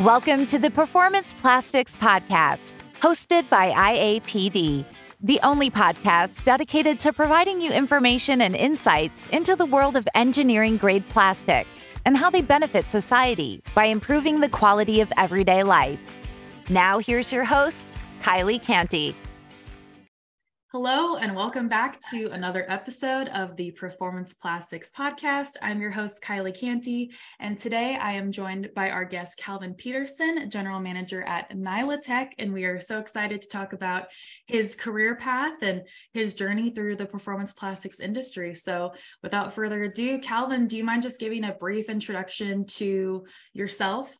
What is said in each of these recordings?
Welcome to the Performance Plastics Podcast, hosted by IAPD, the only podcast dedicated to providing you information and insights into the world of engineering grade plastics and how they benefit society by improving the quality of everyday life. Now, here's your host, Kylie Canty. Hello, and welcome back to another episode of the Performance Plastics Podcast. I'm your host, Kylie Canty, and today I am joined by our guest, Calvin Petersen, General Manager at Nylatech, and we are so excited to talk about his career path and his journey through the performance plastics industry. So, without further ado, Calvin, do you mind just giving a brief introduction to yourself?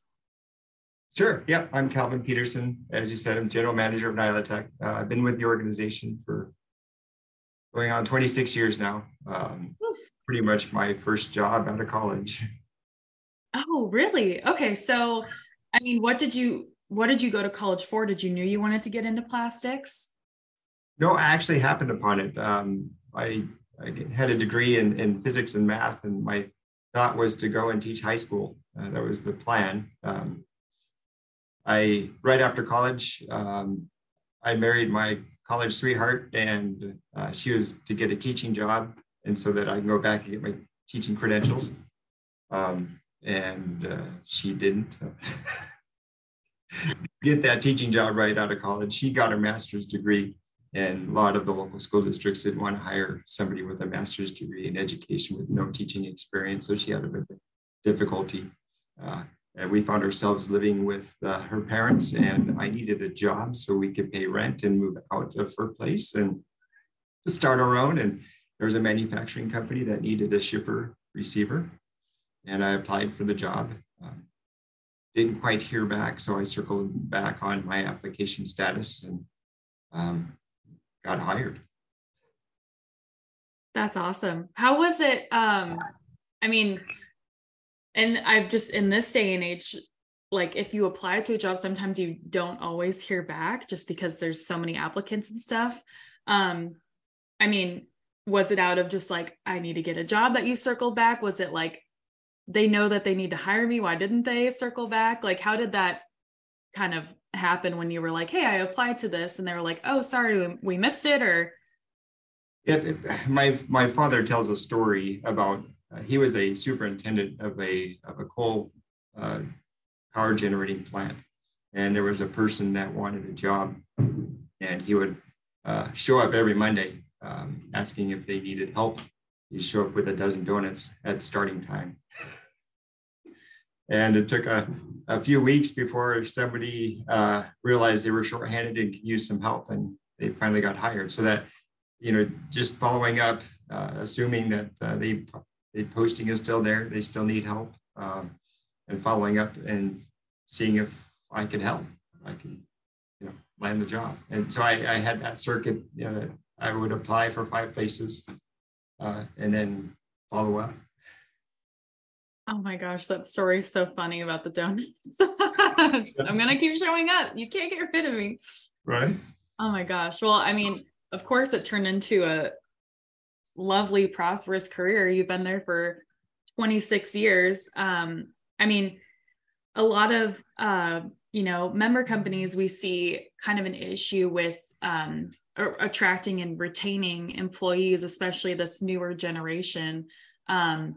Sure. Yeah, I'm Calvin Petersen. As you said, I'm general manager of Nylatech. Uh, I've been with the organization for going on 26 years now. Um, pretty much my first job out of college. Oh, really? Okay. So, I mean, what did you what did you go to college for? Did you knew you wanted to get into plastics? No, I actually happened upon it. Um, I, I had a degree in, in physics and math, and my thought was to go and teach high school. Uh, that was the plan. Um, I right after college, um, I married my college sweetheart, and uh, she was to get a teaching job, and so that I can go back and get my teaching credentials. Um, and uh, she didn't get that teaching job right out of college. She got her master's degree, and a lot of the local school districts didn't want to hire somebody with a master's degree in education with no teaching experience, so she had a bit of difficulty. Uh, and we found ourselves living with uh, her parents and i needed a job so we could pay rent and move out of her place and start our own. And there was a manufacturing company that needed a shipper receiver and i applied for the job. Um, didn't quite hear back so i circled back on my application status and um, got hired. That's awesome. How was it um, i mean and I've just in this day and age, like if you apply to a job, sometimes you don't always hear back just because there's so many applicants and stuff. Um, I mean, was it out of just like I need to get a job that you circled back? Was it like they know that they need to hire me? Why didn't they circle back? Like, how did that kind of happen when you were like, "Hey, I applied to this," and they were like, "Oh, sorry, we missed it," or yeah, my my father tells a story about uh, he was a superintendent of a, of a coal uh, power generating plant. And there was a person that wanted a job, and he would uh, show up every Monday um, asking if they needed help. He'd show up with a dozen donuts at starting time. and it took a, a few weeks before somebody uh, realized they were shorthanded and could use some help, and they finally got hired. So that, you know, just following up, uh, assuming that uh, they the posting is still there. They still need help. Um, and following up and seeing if I could help. I can, you know, land the job. And so I, I had that circuit. You know, I would apply for five places uh, and then follow up. Oh my gosh, that story is so funny about the donuts. I'm gonna keep showing up. You can't get rid of me. Right. Oh my gosh. Well, I mean, of course, it turned into a lovely, prosperous career. You've been there for 26 years. Um, I mean, a lot of uh, you know member companies we see kind of an issue with um, attracting and retaining employees, especially this newer generation. Um,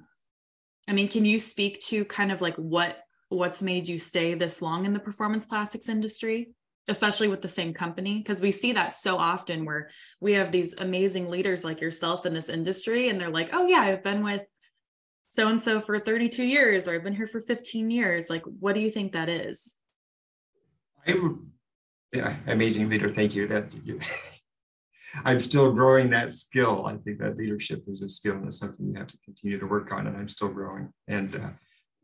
I mean, can you speak to kind of like what what's made you stay this long in the performance plastics industry? Especially with the same company because we see that so often where we have these amazing leaders like yourself in this industry and they're like oh yeah i've been with so and so for 32 years or i've been here for 15 years. Like what do you think that is? I'm yeah amazing leader. Thank you. That you, i'm still growing that skill. I think that leadership is a skill and it's something you have to continue to work on and i'm still growing and uh,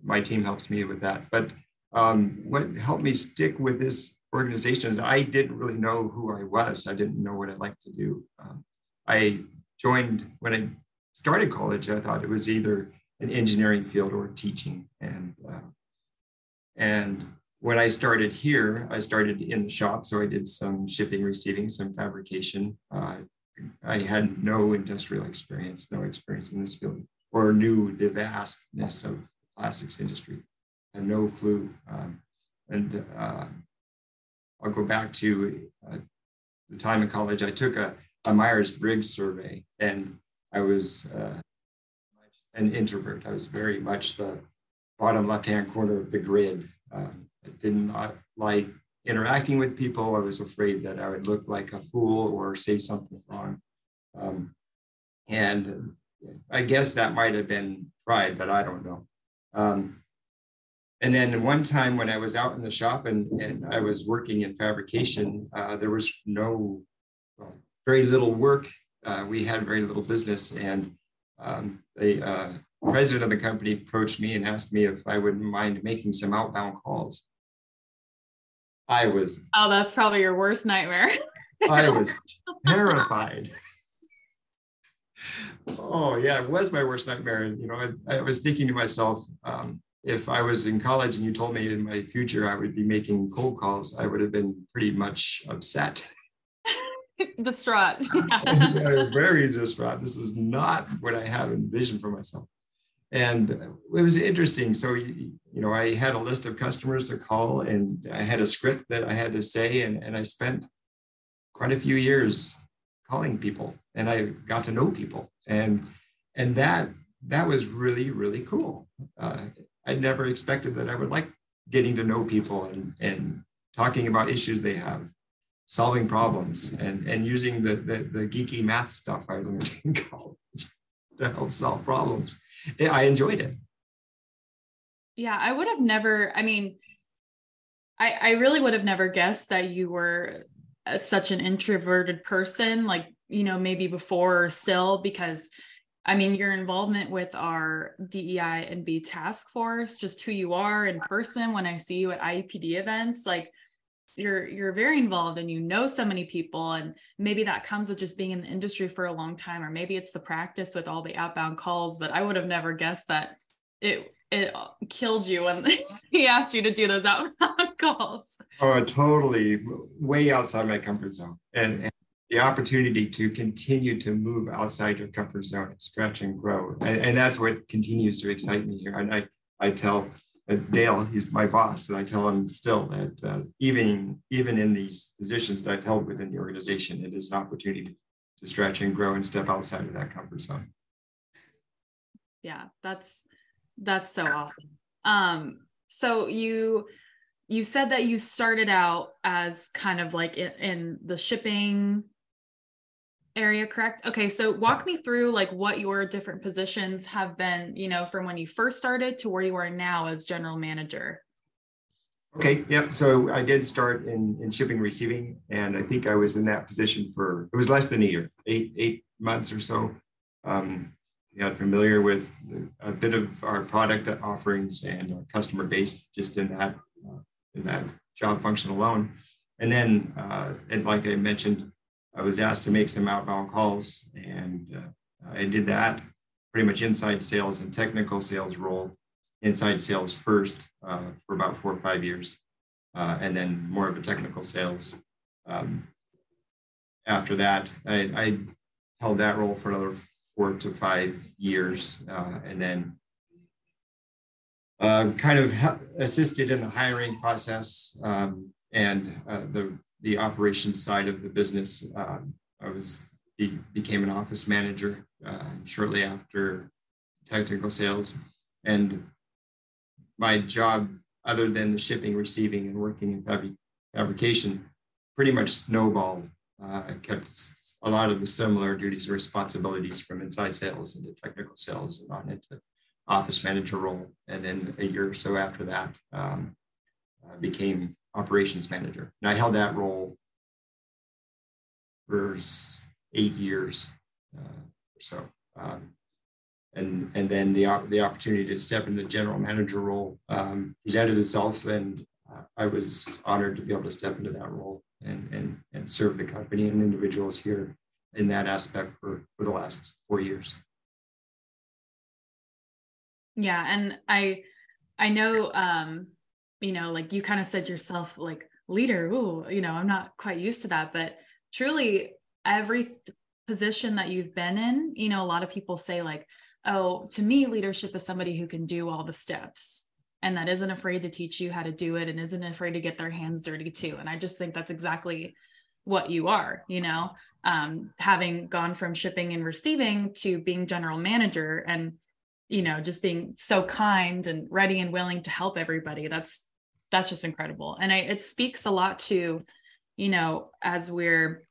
my team helps me with that. But um, what helped me stick with this organizations, I didn't really know who I was. I didn't know what I'd like to do. Um, I joined when I started college. I thought it was either an engineering field or teaching, and uh, and when I started here, I started in the shop. So I did some shipping, receiving, some fabrication. Uh, I had no industrial experience, no experience in this field, or knew the vastness of plastics industry. I had no clue. Um, and uh, I'll go back to uh, the time in college. I took a, a Myers Briggs survey, and I was uh, an introvert. I was very much the bottom left hand corner of the grid. Um, I did not like interacting with people. I was afraid that I would look like a fool or say something wrong. Um, and I guess that might have been pride, but I don't know. Um, and then one time when I was out in the shop and, and I was working in fabrication, uh, there was no, very little work. Uh, we had very little business. And um, the uh, president of the company approached me and asked me if I wouldn't mind making some outbound calls. I was. Oh, that's probably your worst nightmare. I was terrified. oh yeah, it was my worst nightmare. You know, I, I was thinking to myself, um, if I was in college and you told me in my future I would be making cold calls, I would have been pretty much upset. distraught. Yeah. very distraught. This is not what I have envisioned for myself. And it was interesting. So, you know, I had a list of customers to call and I had a script that I had to say, and, and I spent quite a few years calling people and I got to know people. And and that that was really, really cool. Uh, I never expected that I would like getting to know people and, and talking about issues they have, solving problems, and, and using the, the, the geeky math stuff I learned in college to help solve problems. I enjoyed it. Yeah, I would have never, I mean, I, I really would have never guessed that you were uh, such an introverted person, like, you know, maybe before or still, because I mean, your involvement with our DEI and B task force, just who you are in person when I see you at IAPD events, like you're you're very involved and you know so many people and maybe that comes with just being in the industry for a long time or maybe it's the practice with all the outbound calls but i would have never guessed that it it killed you when he asked you to do those outbound calls. Oh totally. Way outside my comfort zone. And, and the opportunity to continue to move outside your comfort zone and stretch and grow. And, and that's what continues to excite me here. And I, I tell uh, Dale, he's my boss, and I tell him still that uh, even, even in these positions that I've held within the organization, it is an opportunity to stretch and grow and step outside of that comfort zone. Yeah, that's that's so awesome. Um, so you you said that you started out as kind of like in, in the shipping area correct? Okay so walk me through like what your different positions have been you know from when you first started to where you are now as general manager. Okay yeah so i did start in in shipping receiving and i think i was in that position for it was less than a year eight eight months or so. Um got familiar with a bit of our product offerings and our customer base just in that uh, in that job function alone. And then uh, and like i mentioned I was asked to make some outbound calls, and uh, I did that pretty much inside sales and technical sales role, inside sales first uh, for about four or five years, uh, and then more of a technical sales. Um, after that, I, I, held that role for another four to five years, uh, and then uh, kind of assisted in the hiring process um, and uh, the the operations side of the business. Um, I was be, became an office manager um, shortly after technical sales, and my job, other than the shipping, receiving, and working in fabri- fabrication, pretty much snowballed. Uh, I kept a lot of the similar duties and responsibilities from inside sales into technical sales and on into office manager role. And then a year or so after that, um, became operations manager. And I held that role for eight years uh, or so. Um, and, and then the, the opportunity to step into the general manager role um, presented itself, and uh, I was honored to be able to step into that role and, and, and serve the company and individuals here in that aspect for, for the last four years. Yeah, and I I know um, you know, like you kind of said yourself, like leader, ooh, you know, I'm not quite used to that. But truly, every th- position that you've been in, you know, a lot of people say, like, oh, to me, leadership is somebody who can do all the steps. and that isn't afraid to teach you how to do it and isn't afraid to get their hands dirty too. And I just think that's exactly what you are, you know, um, having gone from shipping and receiving to being general manager and, you know, just being so kind and ready and willing to help everybody. That's, that's just incredible. And I, it speaks a lot to, you know, as we're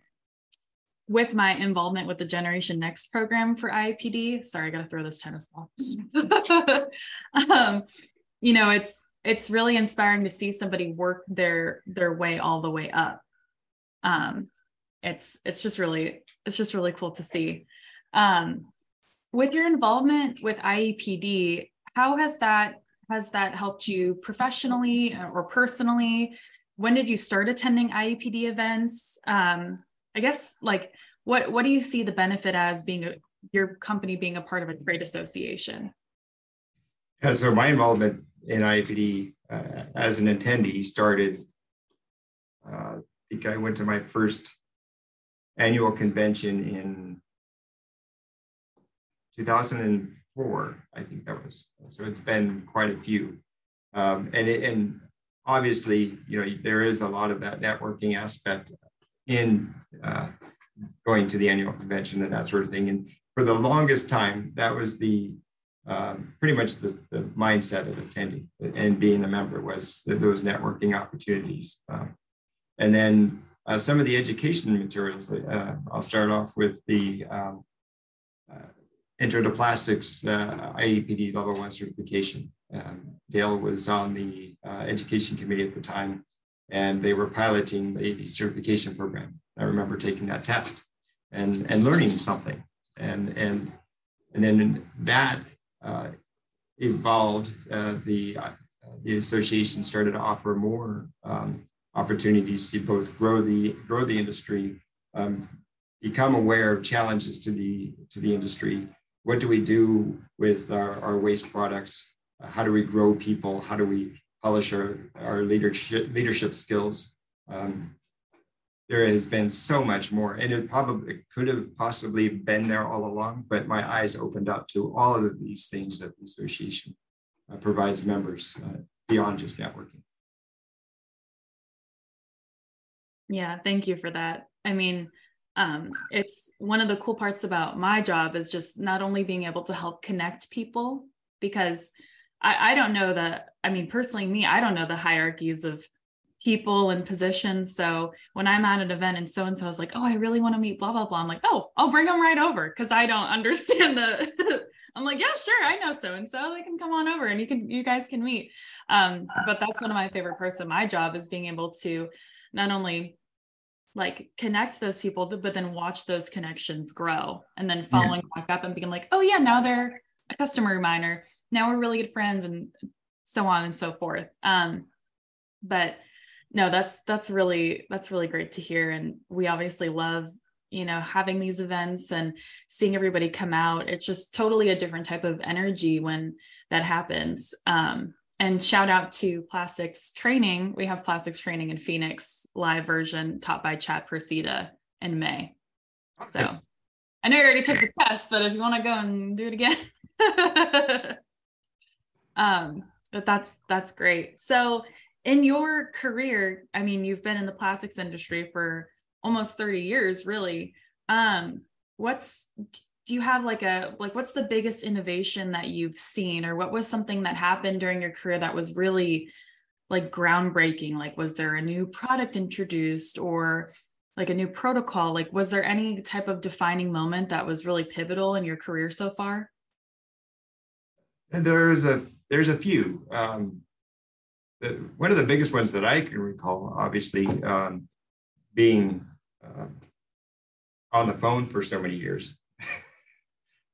with my involvement with the Generation Next program for IAPD, sorry, I got to throw this tennis ball. um, you know, it's it's really inspiring to see somebody work their their way all the way up. Um, it's it's just really it's just really cool to see. Um, with your involvement with IAPD, how has that has that helped you professionally or personally? When did you start attending IAPD events? Um, I guess like what what do you see the benefit as being a, your company being a part of a trade association? Yeah, so my involvement in IAPD uh, as an attendee started. Uh, I think I went to my first annual convention in 2004. I think that was so. It's been quite a few, um, and it, and obviously, you know, there is a lot of that networking aspect in uh, going to the annual convention and that sort of thing. And for the longest time, that was the um, pretty much the, the, mindset of attending and being a member was those networking opportunities. Um, and then uh, some of the education materials, uh, I'll start off with the um, Intro to Plastics uh, Level 1 certification. Um, Dale was on the uh, education committee at the time, and they were piloting the certification program. I remember taking that test and, and learning something. And, and, and then that uh, evolved. Uh, the, uh, the association started to offer more um, opportunities to both grow the, grow the industry, um, become aware of challenges to the, to the industry. What do we do with our, our waste products? How do we grow people? How do we polish our, our leadership, leadership skills? Um, there has been so much more and it probably could have possibly been there all along but my eyes opened up to all of these things that the association uh, provides members uh, beyond just networking yeah thank you for that i mean um, it's one of the cool parts about my job is just not only being able to help connect people because I, I don't know that i mean personally me i don't know the hierarchies of people and positions. So when I'm at an event and so and so is like, oh, I really want to meet blah blah blah, I'm like, oh, I'll bring them right over because I don't understand the. I'm like, yeah, sure, I know so and so. They can come on over and you can you guys can meet. Um, but that's one of my favorite parts of my job is being able to not only like connect those people, but then watch those connections grow and then following yeah. back up and being like, oh yeah, now they're a customer miner. Now we're really good friends and so on and so forth. Um, but no that's that's really that's really great to hear and we obviously love you know having these events and seeing everybody come out it's just totally a different type of energy when that happens um, and shout out to plastics training. We have plastics training in phoenix live version taught by chad Persida in may. So i know you already took the test but if you want to go and do it again. Um but that's that's great. So in your career, I mean, you've been in the plastics industry for almost 30 years, really. Um, what's do you have like a like what's the biggest innovation that you've seen or what was something that happened during your career that was really like groundbreaking? Like was there a new product introduced or like a new protocol? Like was there any type of defining moment that was really pivotal in your career so far? And there's a there's a few. Um, one of the biggest ones that I can recall, obviously, um, being uh, on the phone for so many years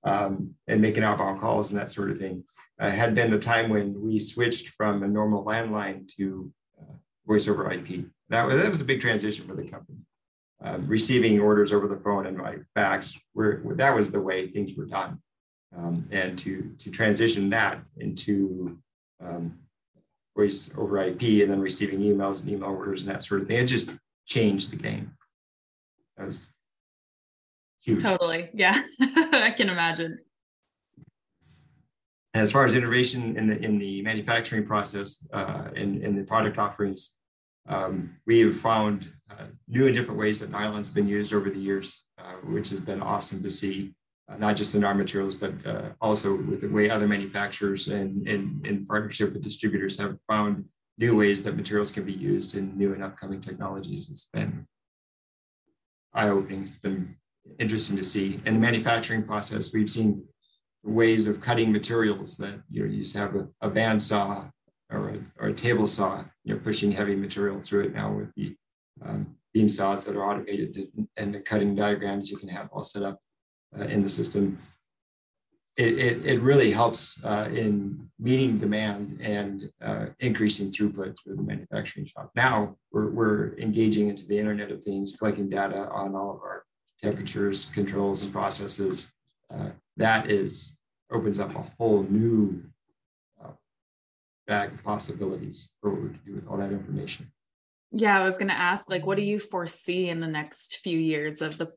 um, and making outbound calls and that sort of thing, uh, had been the time when we switched from a normal landline to uh, voice over IP. That was, that was a big transition for the company. Um, receiving orders over the phone and my fax, were, that was the way things were done. Um, and to, to transition that into um, voice over IP and then receiving emails and email orders and that sort of thing. It just changed the game. That was huge. Totally. Yeah. I can imagine. as far as innovation in the in the manufacturing process uh, in, in the product offerings, um, we have found uh, new and different ways that nylon's been used over the years, uh, which has been awesome to see, uh, not just in our materials, but uh, also with the way other manufacturers and in partnership with distributors have found new ways that materials can be used in new and upcoming technologies. It's been eye-opening. It's been interesting to see. In the manufacturing process, we've seen ways of cutting materials that you know you used to have a, a band saw or a, or a table saw, you know, pushing heavy material through it now with the um, beam saws that are automated to, and the cutting diagrams you can have all set up uh, in the system. It, it, it really helps uh, in meeting demand and uh, increasing throughput through the manufacturing shop. Now we're, we're engaging into the Internet of Things, collecting data on all of our temperatures, controls, and processes uh, that is opens up a whole new uh, bag of possibilities for what we can do with all that information. Yeah, I was going to ask, like, what do you foresee in the next few years of the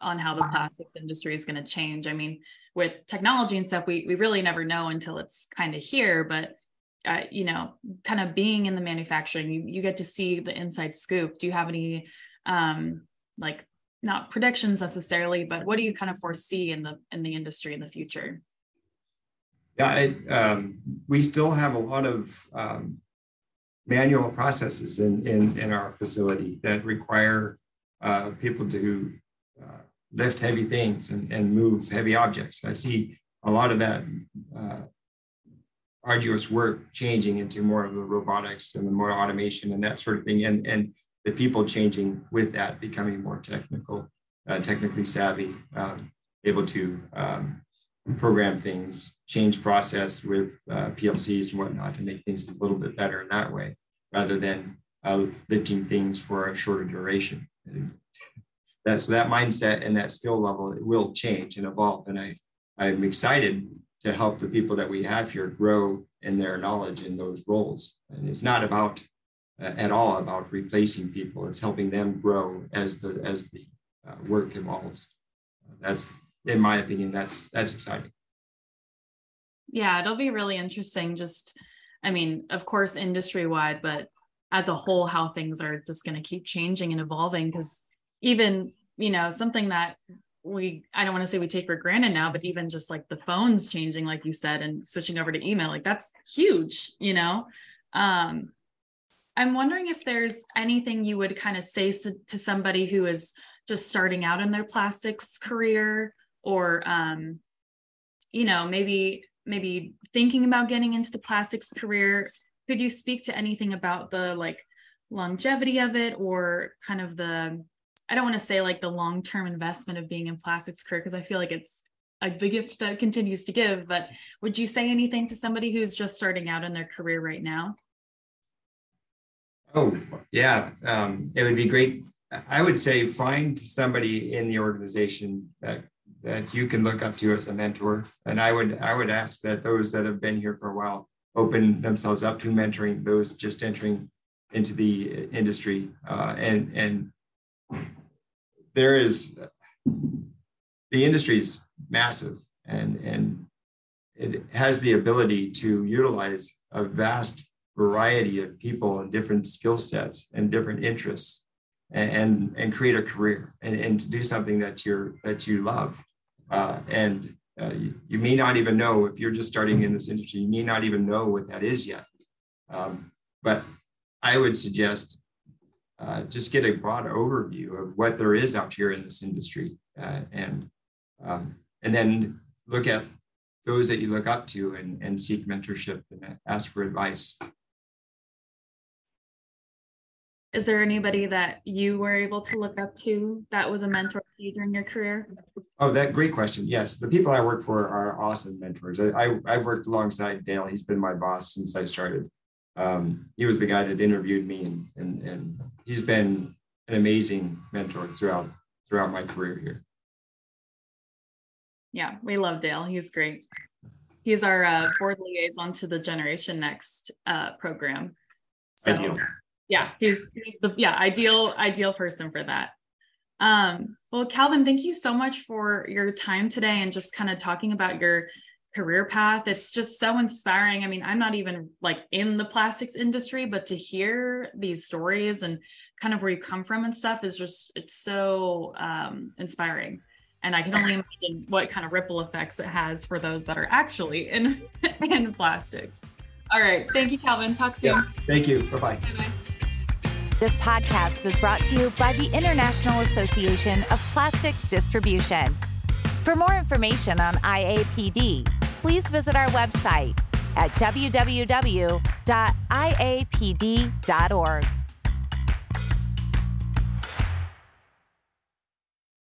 on how the plastics industry is going to change? I mean, with technology and stuff, we we really never know until it's kind of here. But uh, you know, kind of being in the manufacturing, you you get to see the inside scoop. Do you have any um, like not predictions necessarily, but what do you kind of foresee in the in the industry in the future? Yeah, it, um, we still have a lot of um, manual processes in, in, in our facility that require uh, people to uh, lift heavy things and, and move heavy objects. I see a lot of that uh, arduous work changing into more of the robotics and the more automation and that sort of thing. And, and the people changing with that, becoming more technical, uh, technically savvy, um, able to um, program things, change process with uh, PLCs and whatnot to make things a little bit better in that way, rather than uh, lifting things for a shorter duration. And that's that mindset and that skill level it will change and evolve. And I, I'm excited to help the people that we have here grow in their knowledge in those roles. And it's not about at all about replacing people. It's helping them grow as the as the uh, work evolves. That's, in my opinion, that's that's exciting. Yeah, it'll be really interesting. Just, I mean, of course, industry wide, but as a whole, how things are just going to keep changing and evolving. Because even you know something that we i don't want to say we take for granted now but even just like the phones changing like you said and switching over to email like that's huge you know um I'm wondering if there's anything you would kind of say to somebody who is just starting out in their plastics career or um, you know maybe maybe thinking about getting into the plastics career. Could you speak to anything about the like longevity of it or kind of the i don't want to say like the long-term investment of being in plastics career because i feel like it's a the gift that continues to give but would you say anything to somebody who's just starting out in their career right now Oh, yeah. Um, it would be great. I would say find somebody in the organization that that you can look up to as a mentor. And I would I would ask that those that have been here for a while open themselves up to mentoring those just entering into the industry. Uh, and and there is the industry is massive and and it has the ability to utilize a vast variety of people and different skill sets and different interests and and create a career and, and to do something that you're that you love. Uh, and uh, you, you, may not even know if you're just starting in this industry you may not even know what that is yet. Um, but i would suggest uh, just get a broad overview of what there is out here in this industry uh, and um, and then look at those that you look up to and, and seek mentorship and ask for advice is there anybody that you were able to look up to that was a mentor to you during your career? Oh, that great question. Yes, the people I work for are awesome mentors. I, I have worked alongside Dale. He's been my boss since I started. Um, he was the guy that interviewed me, and, and and he's been an amazing mentor throughout throughout my career here. Yeah, we love Dale. He's great. He's our uh, board liaison to the Generation Next uh, program. So. Yeah he's he's the yeah ideal ideal person for that um well calvin thank you so much for your time today and just kind of talking about your career path. It's just so inspiring. I mean, I'm not even like in the plastics industry, but to hear these stories and kind of where you come from and stuff is just, it's so um, inspiring. And I can only imagine what kind of ripple effects it has for those that are actually in, in plastics. All right. Thank you, Calvin. Talk soon. Yeah, thank you. Bye bye. This podcast was brought to you by the International Association of Plastics Distribution. For more information on IAPD, please visit our website at www.iapd.org.